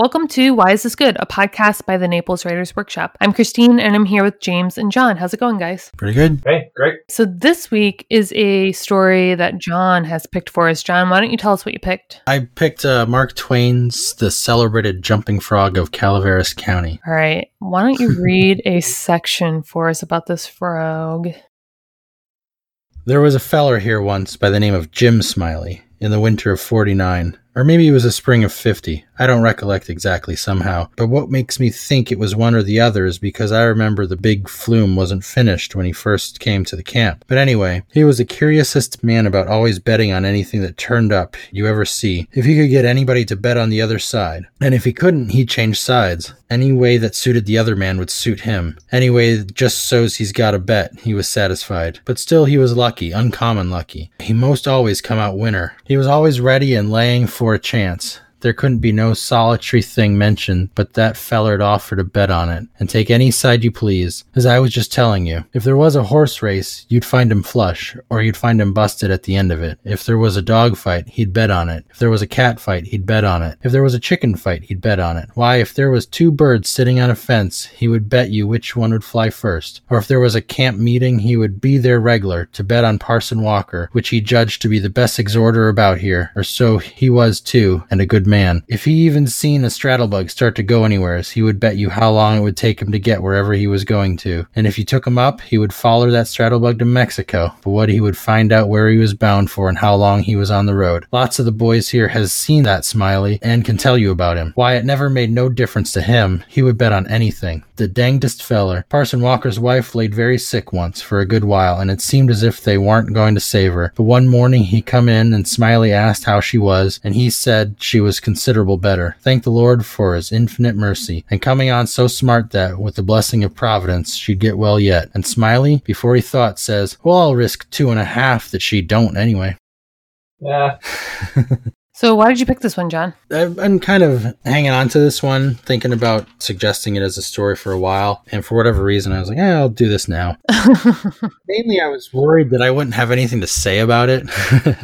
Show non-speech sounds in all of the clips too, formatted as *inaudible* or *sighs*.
Welcome to Why Is This Good, a podcast by the Naples Writers Workshop. I'm Christine and I'm here with James and John. How's it going, guys? Pretty good. Hey, great. So, this week is a story that John has picked for us. John, why don't you tell us what you picked? I picked uh, Mark Twain's The Celebrated Jumping Frog of Calaveras County. All right. Why don't you *laughs* read a section for us about this frog? There was a feller here once by the name of Jim Smiley in the winter of 49. Or maybe it was a spring of 50. I don't recollect exactly somehow. But what makes me think it was one or the other is because I remember the big flume wasn't finished when he first came to the camp. But anyway, he was the curiousest man about always betting on anything that turned up you ever see. If he could get anybody to bet on the other side. And if he couldn't, he'd change sides. Any way that suited the other man would suit him. Anyway, just so's he's got a bet, he was satisfied. But still he was lucky, uncommon lucky. He most always come out winner. He was always ready and laying for a chance. There couldn't be no solitary thing mentioned but that feller'd offer to bet on it, and take any side you please. As I was just telling you, if there was a horse race, you'd find him flush, or you'd find him busted at the end of it. If there was a dog fight, he'd bet on it. If there was a cat fight, he'd bet on it. If there was a chicken fight, he'd bet on it. Why, if there was two birds sitting on a fence, he would bet you which one would fly first. Or if there was a camp meeting, he would be there regular to bet on Parson Walker, which he judged to be the best exhorter about here, or so he was too, and a good man. If he even seen a straddlebug start to go anywheres, he would bet you how long it would take him to get wherever he was going to. And if you took him up, he would follow that straddlebug to Mexico. But what he would find out where he was bound for and how long he was on the road. Lots of the boys here has seen that Smiley and can tell you about him. Why it never made no difference to him. He would bet on anything. The dangdest feller. Parson Walker's wife laid very sick once for a good while, and it seemed as if they warn't going to save her. But one morning he come in and Smiley asked how she was, and he said she was considerable better. Thank the Lord for his infinite mercy, and coming on so smart that, with the blessing of Providence, she'd get well yet. And Smiley, before he thought, says, Well, I'll risk two and a half that she don't anyway. Yeah. *laughs* So, why did you pick this one, John? I've been kind of hanging on to this one, thinking about suggesting it as a story for a while. And for whatever reason, I was like, yeah, I'll do this now. *laughs* Mainly, I was worried that I wouldn't have anything to say about it.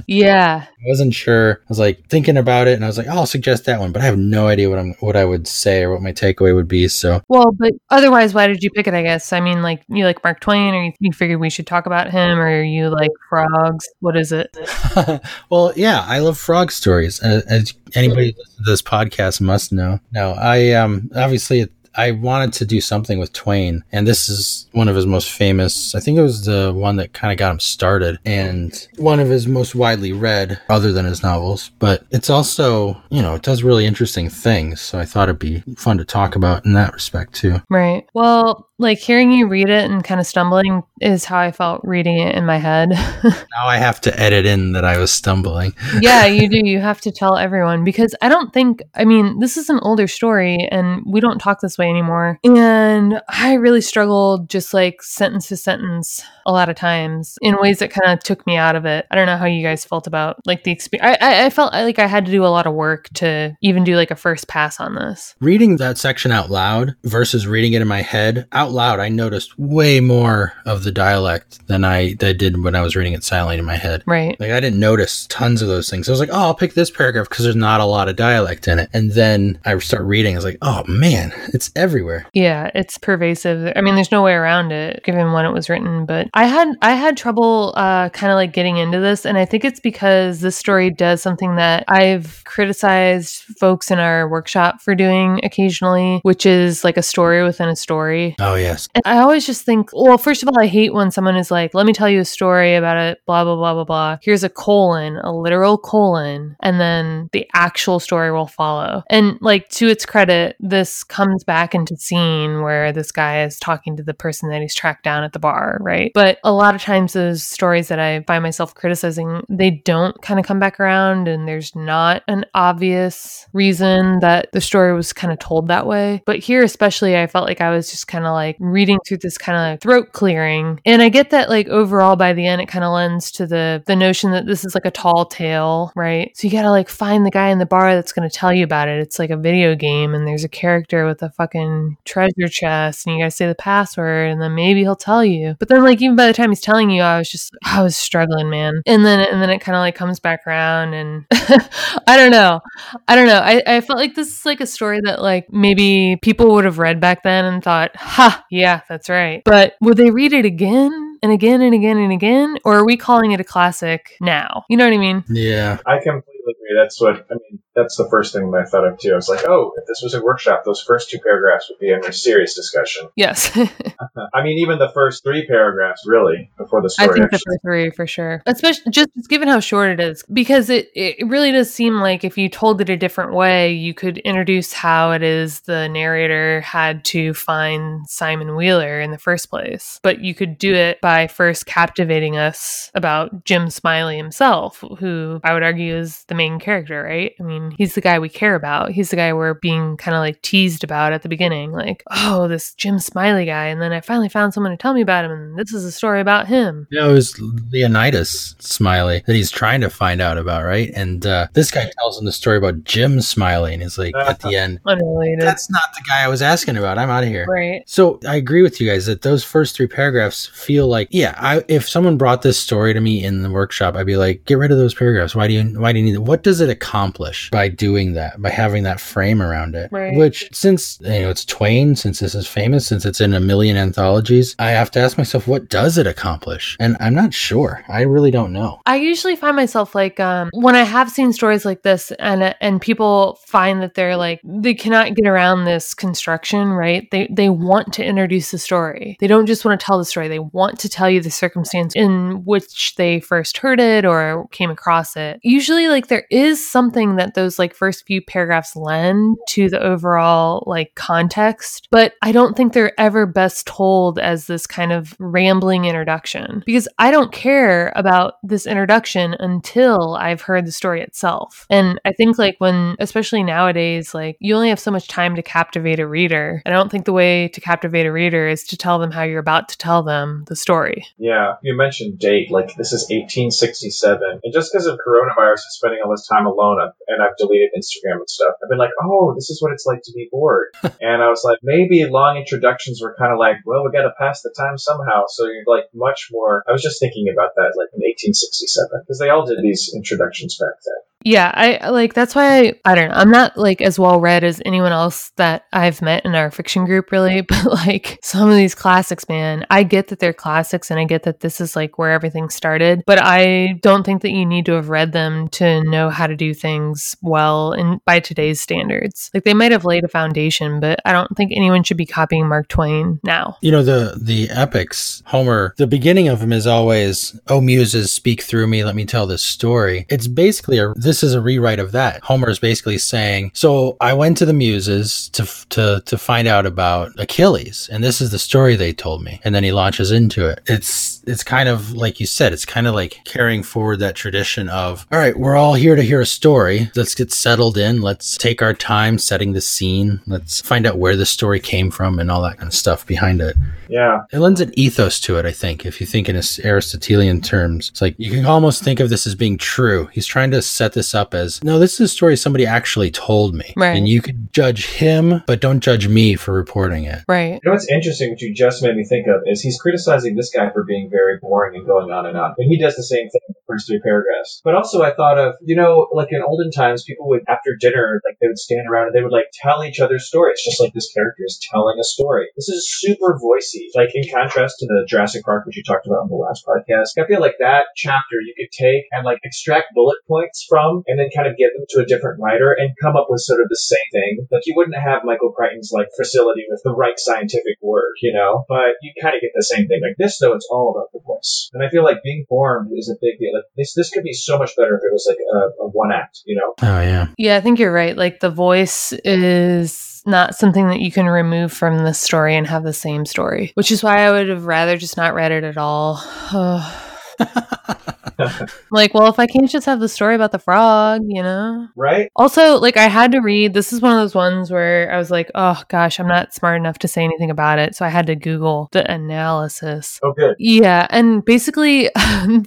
*laughs* yeah. I wasn't sure. I was like thinking about it, and I was like, oh, I'll suggest that one, but I have no idea what I'm, what I would say or what my takeaway would be. So, Well, but otherwise, why did you pick it? I guess. I mean, like, you like Mark Twain, or you, you figured we should talk about him, or you like frogs? What is it? *laughs* well, yeah, I love frog stories. Uh, as anybody to this podcast must know. No, I um obviously I wanted to do something with Twain, and this is one of his most famous. I think it was the one that kind of got him started, and one of his most widely read, other than his novels. But it's also, you know, it does really interesting things. So I thought it'd be fun to talk about in that respect too. Right. Well, like hearing you read it and kind of stumbling is how I felt reading it in my head. *laughs* now I have to edit in that I was stumbling. yeah, you do. *laughs* You have to tell everyone because I don't think, I mean, this is an older story and we don't talk this way anymore. And I really struggled just like sentence to sentence a lot of times in ways that kind of took me out of it. I don't know how you guys felt about like the experience. I, I, felt like I had to do a lot of work to even do like a first pass on this. Reading that section out loud versus reading it in my head out loud, I noticed way more of the dialect than I, that I did when I was reading it silently in my head. Right. Like I didn't notice tons of those things. I was like, oh, I'll pick this paragraph because there's not a lot of dialect in it. And then I start reading. I was like, oh man, it's everywhere. Yeah, it's pervasive. I mean, there's no way around it given when it was written. But I had I had trouble uh, kind of like getting into this, and I think it's because this story does something that I've criticized folks in our workshop for doing occasionally, which is like a story within a story. Oh Oh, yes. And I always just think, well, first of all, I hate when someone is like, "Let me tell you a story about it." Blah blah blah blah blah. Here's a colon, a literal colon, and then the actual story will follow. And like to its credit, this comes back into scene where this guy is talking to the person that he's tracked down at the bar, right? But a lot of times those stories that I find myself criticizing, they don't kind of come back around and there's not an obvious reason that the story was kind of told that way. But here especially I felt like I was just kind of like reading through this kind of throat clearing. And I get that like overall by the end it kind of lends to the the notion that this is like a tall tale, right? So you got to like find the guy in the bar that's to tell you about it. It's like a video game and there's a character with a fucking treasure chest and you got to say the password and then maybe he'll tell you. But then like even by the time he's telling you, I was just I was struggling, man. And then and then it kind of like comes back around and *laughs* I don't know. I don't know. I, I felt like this is like a story that like maybe people would have read back then and thought, ha, *laughs* yeah, that's right. But would they read it again? and again and again and again? Or are we calling it a classic now? You know what I mean? Yeah. I completely agree. That's what I mean. That's the first thing that I thought of too. I was like, oh, if this was a workshop, those first two paragraphs would be under serious discussion. Yes. *laughs* I mean, even the first three paragraphs, really, before the story. I think the actually- first three for sure. Especially just given how short it is. Because it, it really does seem like if you told it a different way, you could introduce how it is the narrator had to find Simon Wheeler in the first place. But you could do it by first captivating us about Jim Smiley himself, who I would argue is the main character, right? I mean, he's the guy we care about. He's the guy we're being kind of like teased about at the beginning. Like, oh, this Jim Smiley guy. And then I finally found someone to tell me about him. And this is a story about him. You know, it was Leonidas Smiley that he's trying to find out about, right? And uh, this guy tells him the story about Jim Smiley, and he's like, at the end, Unrelated. that's not the guy I was asking about. I'm out of here. right. So I agree with you guys that those first three paragraphs feel like, yeah, I, if someone brought this story to me in the workshop, I'd be like, get rid of those paragraphs. Why do you, why do you need it? What does it accomplish by doing that, by having that frame around it? Right. Which, since, you know, it's Twain, since this is famous, since it's in a million anthologies, I have to ask myself, what does it accomplish? And I'm not sure. I really don't know. I usually find myself like um, when I have seen stories like this, and and people find that they're like they cannot get around this construction, right? They they want to introduce the story. They don't just want to tell the story. They want to tell you the circumstance in which they first heard it or came across it. Usually, like there is something that those like first few paragraphs lend to the overall like context, but I don't think they're ever best told as this kind of rambling introduction because I don't care about this introduction until I've heard the story itself. And I think like when especially nowadays like you only have so much time to captivate a reader. And I don't think the way to captivate a reader is to tell them how you're about to tell them the story. Yeah, you mentioned date. Like this is 1867, and just because of coronavirus and spending all this time alone, and I've deleted Instagram and stuff. I've been like, oh, this is what it's like to be bored. *laughs* and I was like, maybe long introductions were kind of like, well, we got to pass the time somehow. So you're like much more. I was just thinking about that, like in 1867, because they all did these introductions back then. Yeah, I like that's why I, I don't know. I'm not like as well read as anyone else that I've met in our fiction group really, *laughs* but like some of these classics, man, I get that they're classics and I get that this is like where everything started, but I don't think that you need to have read them to know how to do things well and by today's standards. Like they might have laid a foundation, but I don't think anyone should be copying Mark Twain now. You know, the, the epics, Homer, the beginning of them is always, oh, muses, speak through me. Let me tell this story. It's basically a, this is a rewrite of that. Homer is basically saying, so I went to the muses to, to, to find out about Achilles. And this is the story they told me. And then he launches into it. It's, it's kind of like you said, it's kind of like carrying forward that tradition of, all right, we're all here to hear a story. Let's get settled in. Let's take our time setting the scene. Let's find out where the story came from and all that kind of stuff behind it. Yeah, It lends an ethos to it, I think, if you think in Aristotelian terms. It's like you can almost think of this as being true. He's trying to set this up as no, this is a story somebody actually told me. Right. And you could judge him, but don't judge me for reporting it. Right. You know what's interesting, what you just made me think of, is he's criticizing this guy for being very boring and going on and on. And he does the same thing in the first three paragraphs. But also I thought of, you know, like in olden times, people would, after dinner, like they would stand around and they would like tell each other stories, just like this character is telling a story. This is super voicey. Like in contrast to the Jurassic Park, which you talked about in the last podcast, I feel like that chapter you could take and like extract bullet points from and then kind of give them to a different writer and come up with sort of the same thing. Like you wouldn't have Michael Crichton's like facility with the right scientific word, you know, but you kind of get the same thing. Like this though, it's all about the voice. And I feel like being formed is a big deal. Like this, this could be so much better if it was like a, a one act, you know? Oh, yeah. Yeah, I think you're right. Like the voice is not something that you can remove from the story and have the same story, which is why I would have rather just not read it at all. *sighs* *laughs* *laughs* like, well, if I can't just have the story about the frog, you know? right? Also, like, I had to read this is one of those ones where I was like, oh gosh, I'm not smart enough to say anything about it. So I had to Google the analysis. Oh, good. Yeah, and basically *laughs*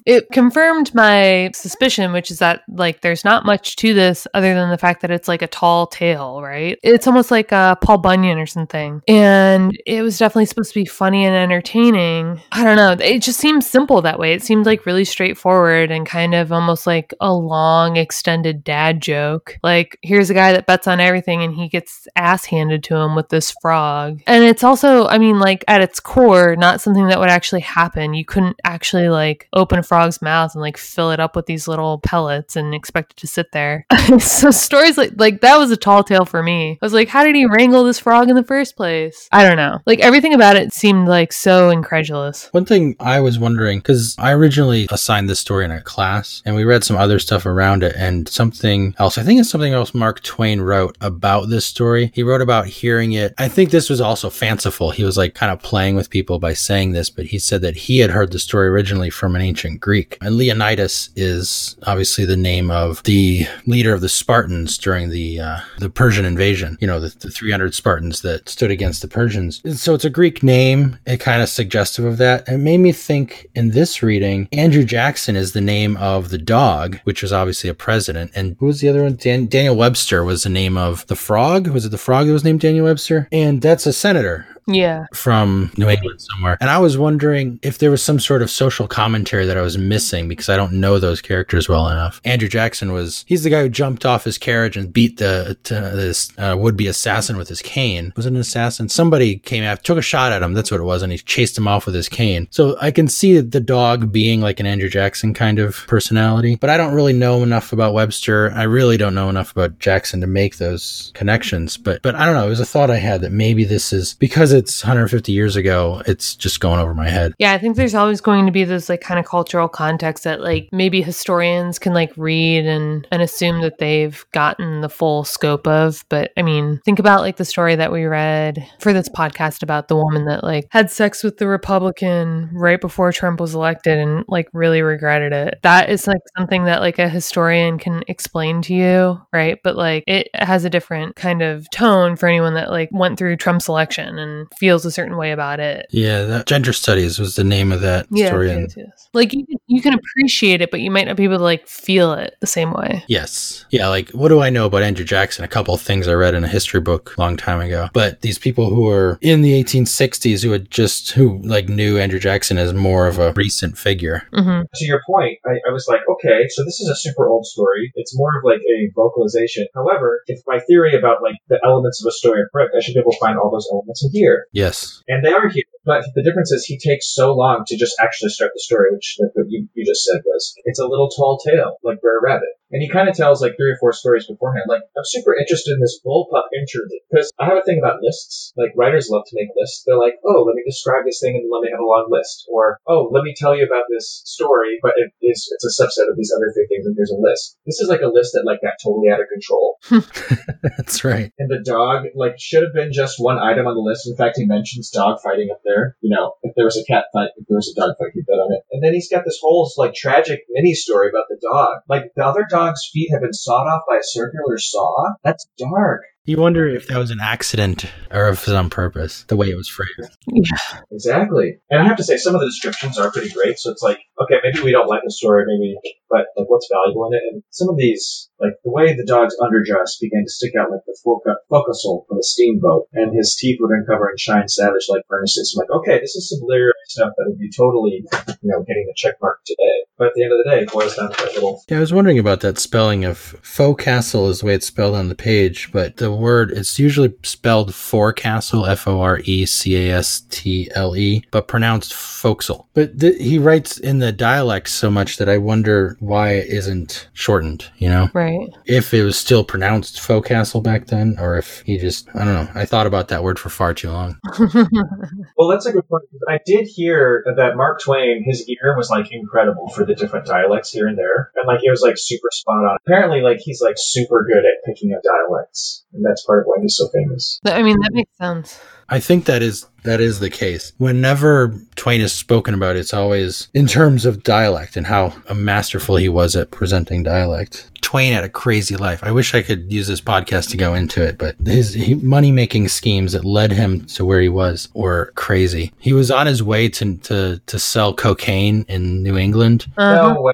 it confirmed my suspicion, which is that like there's not much to this other than the fact that it's like a tall tale, right? It's almost like uh, Paul Bunyan or something, and it was definitely supposed to be funny and entertaining. I don't know, it just seems simple that way. It seemed like really straightforward and kind of almost like a long extended dad joke. Like here's a guy that bets on everything and he gets ass handed to him with this frog, and it's also, I mean, like at its core, not something that would actually happen. You couldn't actually like open a frog's mouth and like fill it up with these little pellets and expect it to sit there. *laughs* so stories like like that was a tall tale for me. I was like, how did he wrangle this frog in the first place? I don't know. Like everything about it seemed like so incredulous. One thing I was wondering, because I originally assigned this story in a class and we read some other stuff around it and something else. I think it's something else Mark Twain wrote about this story. He wrote about hearing it. I think this was also fanciful. He was like kind of playing with people by saying this, but he said that he had heard the story originally from an ancient Greek. And Leonidas is obviously the name of the leader of the Spartans during the uh, the Persian invasion. You know, the, the 300 Spartans that stood against the Persians. And so it's a Greek name. It kind of suggestive of that. It made me think in this reading, Andrew Jackson is the name of the dog, which was obviously a president. And who was the other one? Dan- Daniel Webster was the name of the frog. Was it the frog that was named Daniel Webster? And that's a senator Yeah. from New England somewhere. And I was wondering if there was some sort of social commentary that I was missing because I don't know those characters well enough. Andrew Jackson was, he's the guy who jumped off his carriage and beat the this uh, would be assassin with his cane. Was an assassin? Somebody came after, took a shot at him. That's what it was. And he chased him off with his cane. So I can see the dog being like an Andrew Jackson kind of personality, but I don't really know enough about Webster. I really don't know enough about Jackson to make those connections. But, but I don't know. It was a thought I had that maybe this is because it's 150 years ago, it's just going over my head. Yeah, I think there's always going to be this like kind of cultural context that like maybe historians can like read and and assume that they've gotten the full scope of. But I mean, think about like the story that we read for this podcast about the woman that like had sex with the Republican right before Trump was elected and like really regretted it. That is like something that like a historian can explain to you, right? But like it has a different kind of tone for anyone that like went through Trump's election and feels a certain way about it. Yeah, that Gender Studies was the name of that story. yes, and yes, yes. Like you can, you can appreciate it, but you might not be able to like feel it the same way. Yes. Yeah, like what do I know about Andrew Jackson? A couple of things I read in a history book a long time ago. But these people who were in the 1860s who had just who like knew Andrew Jackson as more of a recent figure. hmm to your point, I, I was like, okay, so this is a super old story. It's more of like a vocalization. However, if my theory about like the elements of a story are correct, I should be able to find all those elements in here. Yes. And they are here. But the difference is he takes so long to just actually start the story, which like what you, you just said was it's a little tall tale, like Brer Rabbit. And he kind of tells like three or four stories beforehand. Like, I'm super interested in this bullpup interlude. Because I have a thing about lists. Like, writers love to make lists. They're like, oh, let me describe this thing and let me have a long list. Or, oh, let me tell you about this story, but it is, it's a subset of these other three things and here's a list. This is like a list that like got totally out of control. *laughs* That's right. And the dog, like, should have been just one item on the list. In fact, he mentions dog fighting up there. You know, if there was a cat fight, if there was a dog fight, he'd bet on it. And then he's got this whole, like, tragic mini story about the dog. Like, the other dog's feet have been sawed off by a circular saw? That's dark. You wonder if that was an accident or if it was on purpose, the way it was phrased. Yeah. Exactly. And I have to say, some of the descriptions are pretty great. So it's like, okay, maybe we don't like the story, maybe, but like, what's valuable in it? And some of these, like the way the dog's underdress began to stick out like the foca- forecastle of a steamboat, and his teeth would uncover and shine savage like furnaces. I'm like, okay, this is some literary stuff that would be totally, you know, getting the check mark today. But at the end of the day, it boils down to that little. Yeah, I was wondering about that spelling of forecastle is the way it's spelled on the page, but the word it's usually spelled forecastle, F O R E C A S T L E, but pronounced forecastle. But th- he writes in the dialect so much that I wonder why it isn't shortened. You know, Right. if it was still pronounced forecastle back then, or if he just I don't know. I thought about that word for far too long. *laughs* Well, that's a good point. I did hear that Mark Twain, his ear was like incredible for the different dialects here and there, and like he was like super spot on. Apparently, like he's like super good at picking up dialects, and that's part of why he's so famous. I mean, that makes sense. I think that is that is the case. Whenever Twain is spoken about, it's always in terms of dialect and how masterful he was at presenting dialect. Twain had a crazy life. I wish I could use this podcast to go into it, but his money making schemes that led him to where he was were crazy. He was on his way to to, to sell cocaine in New England. Uh-huh. No way.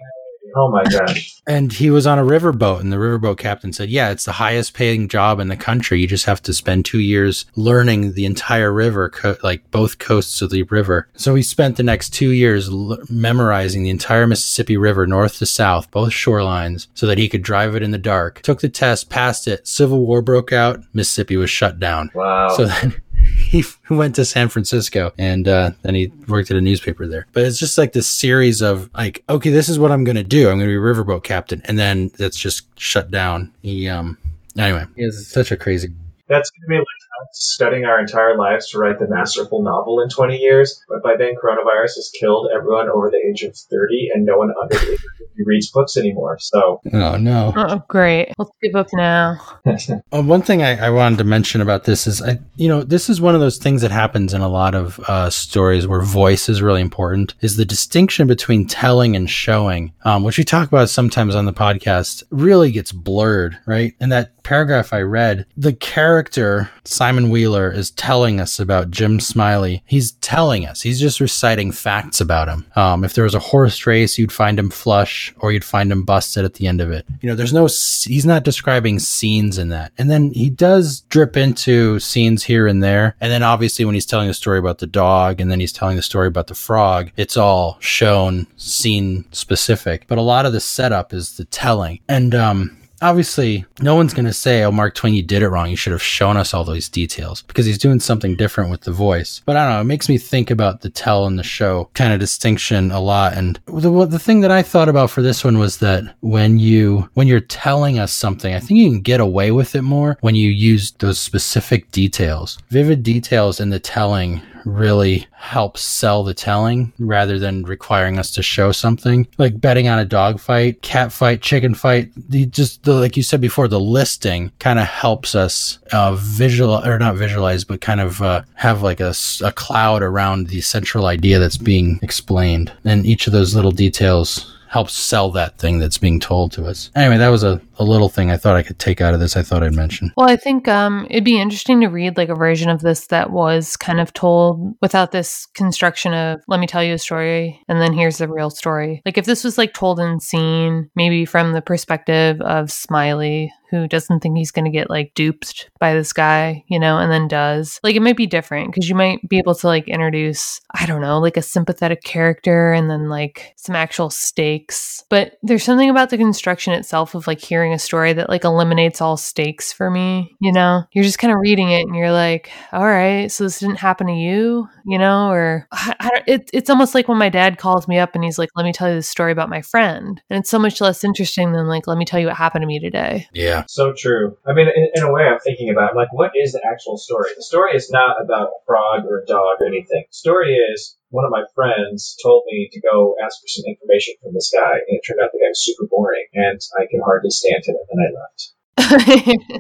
Oh my gosh. And he was on a riverboat, and the riverboat captain said, Yeah, it's the highest paying job in the country. You just have to spend two years learning the entire river, co- like both coasts of the river. So he spent the next two years l- memorizing the entire Mississippi River, north to south, both shorelines, so that he could drive it in the dark. Took the test, passed it. Civil War broke out. Mississippi was shut down. Wow. So then *laughs* he went to San Francisco and uh, then he worked at a newspaper there. But it's just like this series of like, okay, this is what I'm going to do. I'm going to be riverboat captain, and then that's just shut down. He um anyway, it's such a crazy. That's to be like studying our entire lives to write the masterful novel in 20 years, but by then coronavirus has killed everyone over the age of 30 and no one under the age of 50 reads books anymore. So, Oh no. Oh, great. Let's give up now. *laughs* Uh, one thing I, I wanted to mention about this is, I, you know, this is one of those things that happens in a lot of uh, stories where voice is really important. Is the distinction between telling and showing, um, which we talk about sometimes on the podcast, really gets blurred, right? And that paragraph I read, the character Simon Wheeler is telling us about Jim Smiley. He's telling us. He's just reciting facts about him. Um, if there was a horse race, you'd find him flush, or you'd find him busted at the end of it. You know, there's no. He's not describing scenes in that, and then he does drip into scenes here and there. And then obviously when he's telling the story about the dog, and then he's telling the story about the frog, it's all shown scene specific. But a lot of the setup is the telling, and um, obviously no one's going to say oh mark twain you did it wrong. You should have shown us all those details because he's doing something different with the voice. But i don't know it makes me think about the tell and the show kind of distinction a lot. And the, the thing that i thought about for this one was that when you when you're telling us something i think you can get away with it more when you use those specific details. Vivid details in the telling really helps sell the telling rather than requiring us to show something. Like betting on a dog fight cat fight chicken fight just the like you said before the listing kind of helps us uh visual or not visualize but kind of uh, have like a cloud around the central idea that's being explained. And each of those little details helps sell that thing that's being told to us. Anyway that was a, a little thing i thought i could take out of this i thought i'd mention Well, I think um, it'd be interesting to read like a version of this that was kind of told without this construction of let me tell you a story and then here's the real story. Like if this was like told in scene, maybe from the perspective of Smiley, who doesn't think he's going to get like duped by this guy, you know, and then does. Like it might be different because you might be able to like introduce, I don't know, like a sympathetic character and then like some actual stakes. But there's something about the construction itself of like hearing a story that like eliminates all stakes for me, you know? You're just kind of reading it and you're like, all right, so this didn't happen to you, you know? Or I, I don't, it, it's almost like when my dad calls me up and he's like, let me tell you the story about my friend. And it's so much less interesting than like, let me tell you what happened to me today. yeah so true. I mean, in, in a way, I'm thinking about, I'm like, what is the actual story? The story is not about a frog or a dog or anything. The story is one of my friends told me to go ask for some information from this guy, and it turned out the guy was super boring, and I could hardly stand him, and then I left.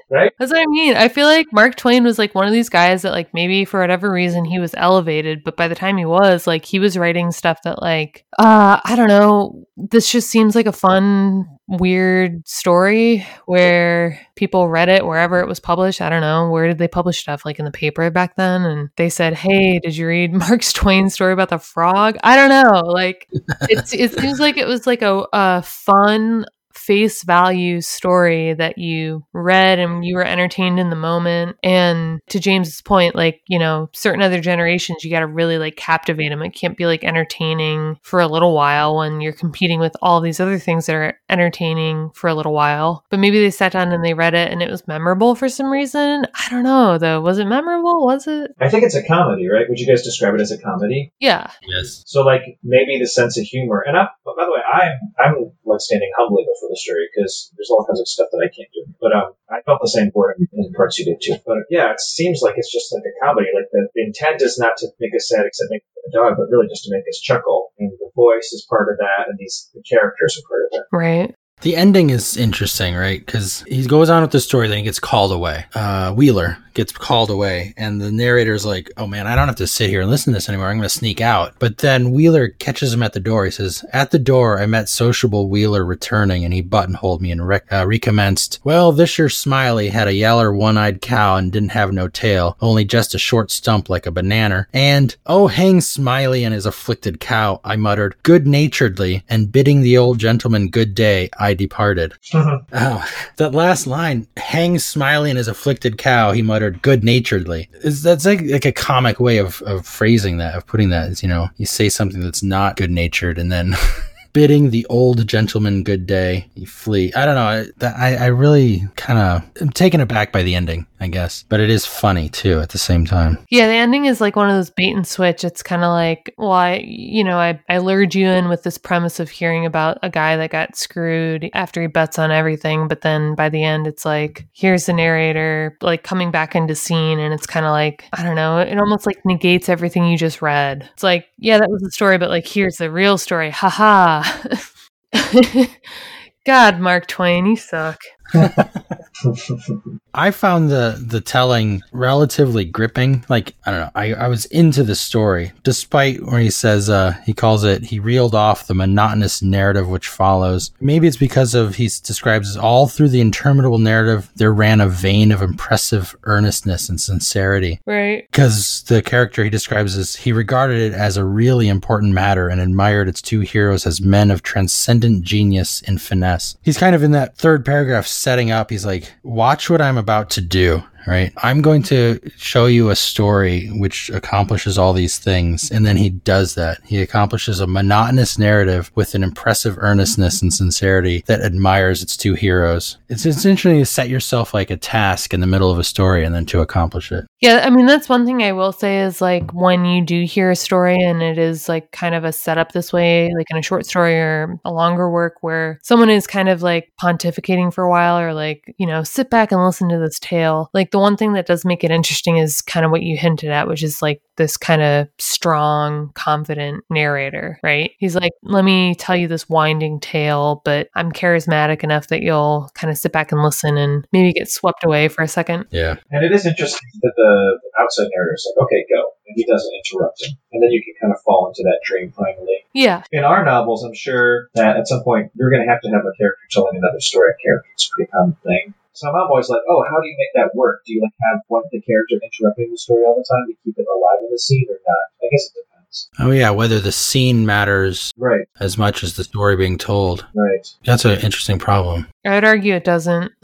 Right? That's what I mean. I feel like Mark Twain was like one of these guys that like maybe for whatever reason he was elevated, but by the time he was, like he was writing stuff that like uh I don't know, this just seems like a fun weird story where people read it wherever it was published. I don't know, where did they publish stuff like in the paper back then and they said, "Hey, did you read *laughs* Mark Twain's story about the frog?" I don't know. Like it's it seems like it was like a, a fun face value story that you read and you were entertained in the moment. And to james's point like you know certain other generations you got to really like captivate them it can't be like entertaining for a little while when you're competing with all these other things that are entertaining for a little while. But maybe they sat down and they read it and it was memorable for some reason. I don't know though. Was it memorable? Was it? I think it's a comedy, right? Would you guys describe it as a comedy? yeah. Yes. So, like, maybe the sense of humor. And I, by the way, I'm, I'm like standing humbly before the story because there's all kinds of stuff that I can't do. But um, I felt the same for in, in parts you did too. But yeah, it seems like it's just like a comedy. Like the, the intent is not to make us sad except make the dog, but really just to make us chuckle. And the voice is part of that, and these the characters are part of that. Right. The ending is interesting, right? Because he goes on with the story, then he gets called away. Uh, Wheeler gets called away, and the narrator's like, "Oh man, I don't have to sit here and listen to this anymore. I'm going to sneak out." But then Wheeler catches him at the door. He says, "At the door, I met sociable Wheeler returning, and he buttonholed me and rec- uh, recommenced. Well, this your Smiley had a yaller one-eyed cow and didn't have no tail, only just a short stump like a banana. And oh, hang Smiley and his afflicted cow!" I muttered good-naturedly, and bidding the old gentleman good day, I departed. *laughs* Oh, that last line, hang Smiley and his afflicted cow, he muttered good naturedly. That's like, like a comic way of, of phrasing that, of putting that is, you know, you say something that's not good natured and then *laughs* bidding the old gentleman good day, you flee. I don't know. I, I, really kind of am taken aback by the ending, I guess. But it is funny too at the same time. Yeah, the ending is like one of those bait and switch. It's kind of like, well, I, you know, I, I lured you in with this premise of hearing about a guy that got screwed after he bets on everything. But then by the end, it's like, here's the narrator like coming back into scene. And it's kind of like, I don't know, it almost like negates everything you just read. It's like, yeah, that was the story, but like, here's the real story. Ha ha. *laughs* God, Mark Twain, you suck. *laughs* I found the the telling relatively gripping. Like I don't know, I, I was into the story, despite where he says uh, he calls it he reeled off the monotonous narrative which follows. Maybe it's because of he describes all through the interminable narrative there ran a vein of impressive earnestness and sincerity. Right. Because the character he describes as he regarded it as a really important matter and admired its two heroes as men of transcendent genius and finesse. He's kind of in that third paragraph setting up. He's like, watch what I'm about to do. Right. I'm going to show you a story which accomplishes all these things. And then he does that. He accomplishes a monotonous narrative with an impressive earnestness and sincerity that admires its two heroes. It's essentially to set yourself like a task in the middle of a story and then to accomplish it. Yeah, I mean that's one thing I will say is like when you do hear a story and it is like kind of a setup this way, like in a short story or a longer work where someone is kind of like pontificating for a while or like, you know, sit back and listen to this tale. Like the one thing that does make it interesting is kind of what you hinted at, which is like this kind of strong, confident narrator, right? He's like, let me tell you this winding tale, but I'm charismatic enough that you'll kind of sit back and listen and maybe get swept away for a second. Yeah. And it is interesting that the outside narrator is like, okay, go. And he doesn't interrupt him. And then you can kind of fall into that dream finally. Yeah. In our novels, I'm sure that at some point you're going to have to have a character telling another story. A character. It's a pretty common thing. So I'm always like, oh, how do you make that work? Do you like have one the character interrupting the story all the time to keep it alive in the scene or not? I guess it depends. Oh yeah, whether the scene matters Right, as much as the story being told. right. That's an interesting problem. I would argue it doesn't. *laughs* *laughs*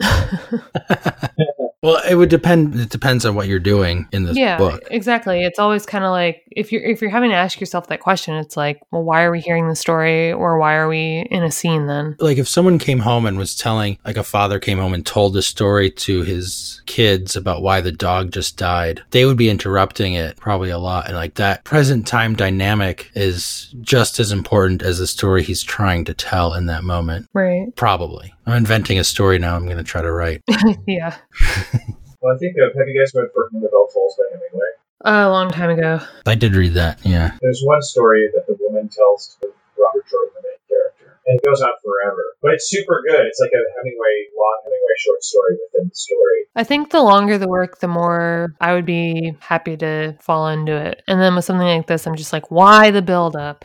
Well, it would depend. It depends on what you're doing in this yeah, book. exactly. It's always kind of like if you're if you're having to ask yourself that question, it's like, well, why are we hearing the story, or why are we in a scene then? Like if someone came home and was telling, like a father came home and told a story to his kids about why the dog just died, they would be interrupting it probably a lot. And like that present time dynamic is just as important as the story he's trying to tell in that moment. Right. Probably. I'm inventing a story now. I'm going to try to write. *laughs* yeah. Well, I think of, have you guys read For Whom the Bell Tolls by Hemingway? A long time ago. I did read that. Yeah. There's one story that the woman tells to Robert Jordan, the main character, and it goes on forever. But it's super good. It's like a Hemingway, long Hemingway short story within the story. I think the longer the work, the more I would be happy to fall into it. And then with something like this, I'm just like, why the build up?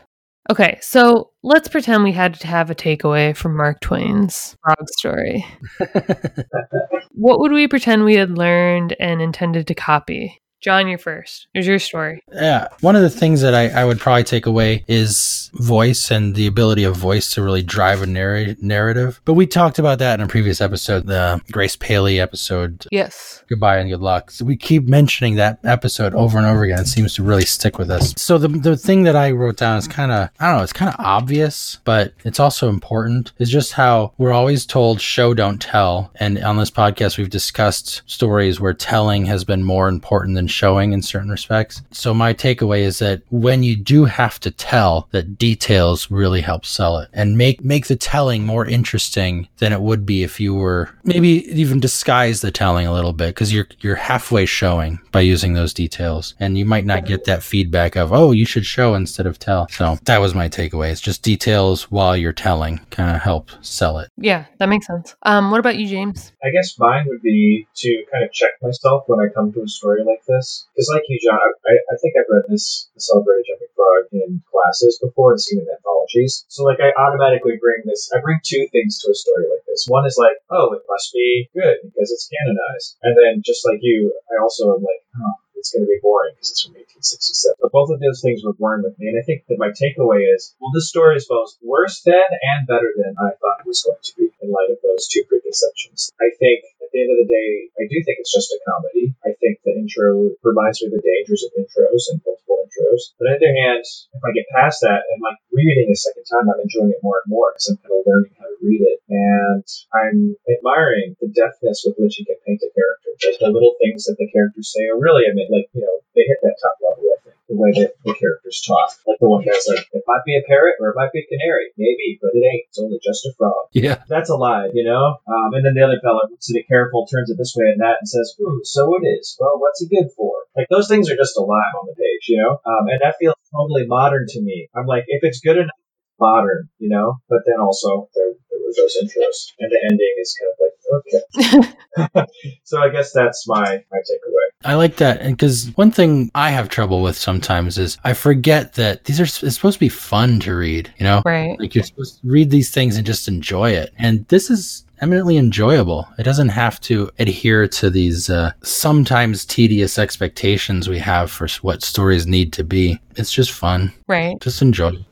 Okay, so let's pretend we had to have a takeaway from Mark Twain's frog story. *laughs* what would we pretend we had learned and intended to copy? John, you're first. Here's your story. Yeah. One of the things that I, I would probably take away is voice and the ability of voice to really drive a narr- narrative. But we talked about that in a previous episode, the Grace Paley episode, Yes. Goodbye and Good Luck. So we keep mentioning that episode over and over again. It seems to really stick with us. So the, the thing that I wrote down is kind of, I don't know, it's kind of obvious, but it's also important, is just how we're always told show, don't tell. And on this podcast, we've discussed stories where telling has been more important than than showing in certain respects. So my takeaway is that when you do have to tell, that details really help sell it and make make the telling more interesting than it would be if you were maybe even disguise the telling a little bit because you're you're halfway showing by using those details and you might not get that feedback of oh you should show instead of tell. So that was my takeaway. It's just details while you're telling kind of help sell it. Yeah, that makes sense. Um, what about you, James? I guess mine would be to kind of check myself when I come to a story like this. Because, like you, John, I, I think I've read this, The Celebrated Jumping Frog, in classes before and seen it in anthologies. So, like, I automatically bring this, I bring two things to a story like this. One is like, oh, it must be good because it's canonized. And then, just like you, I also am like, oh, it's going to be boring because it's from 1867. But both of those things were born with me, and I think that my takeaway is, well, this story is both worse than and better than I thought it was going to be in light of those two preconceptions. I think at the end of the day, I do think it's just a comedy. I think the intro reminds me of the dangers of intros and multiple intros. But on the other hand, if I get past that and like reading a second time, I'm enjoying it more and more because I'm kind of learning how to read it, and I'm admiring the deftness with which he can paint a character. Like the little things that the characters say are really, I mean, like you know, they hit that top level. I the way that the characters talk. Like the one guy's like, it might be a parrot or it might be a canary, maybe, but it ain't. It's only just a frog. Yeah. That's alive, you know. Um, and then the other fella looks at it careful, turns it this way and that, and says, "Hmm, so it is. Well, what's he good for?" Like those things are just alive on the page, you know. Um, and that feels totally modern to me. I'm like, if it's good enough, modern, you know. But then also there there were those intros, and the ending is kind of like okay. *laughs* *laughs* so I guess that's my my takeaway. I like that and because one thing I have trouble with sometimes is I forget that these are it's supposed to be fun to read. You know, Right. like you're supposed to read these things and just enjoy it. And this is eminently enjoyable. It doesn't have to adhere to these uh, sometimes tedious expectations we have for what stories need to be. It's just fun. Right. Just enjoy. *laughs*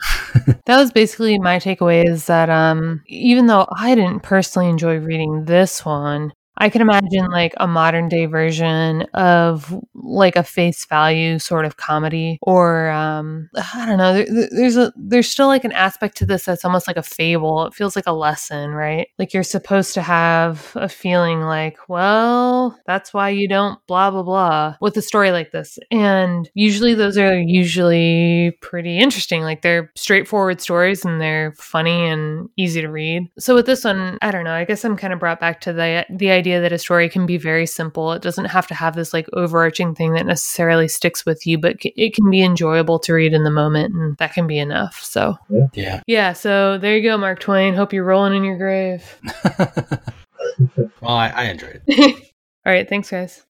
That was basically my takeaway is that um even though I didn't personally enjoy reading this one, I can imagine like a modern day version of like a face value sort of comedy or um I don't know there, there- there's a there's still like an aspect to this that's almost like a fable. It feels like a lesson, right? Like you're supposed to have a feeling like, well, that's why you don't blah blah blah with a story like this. And usually those are usually pretty interesting. Like they're straightforward stories and they're funny and easy to read. So with this one, I don't know. I guess I'm kind of brought back to the the idea that a story can be very simple. It doesn't have to have this like overarching thing that necessarily sticks with you, but c- it can be enjoyable to read in the moment and that can be enough. So, Yeah. yeah, so there you go, Mark Twain. Hope you're rolling in your grave. *laughs* well, I, I enjoyed it. *laughs* All right, thanks guys.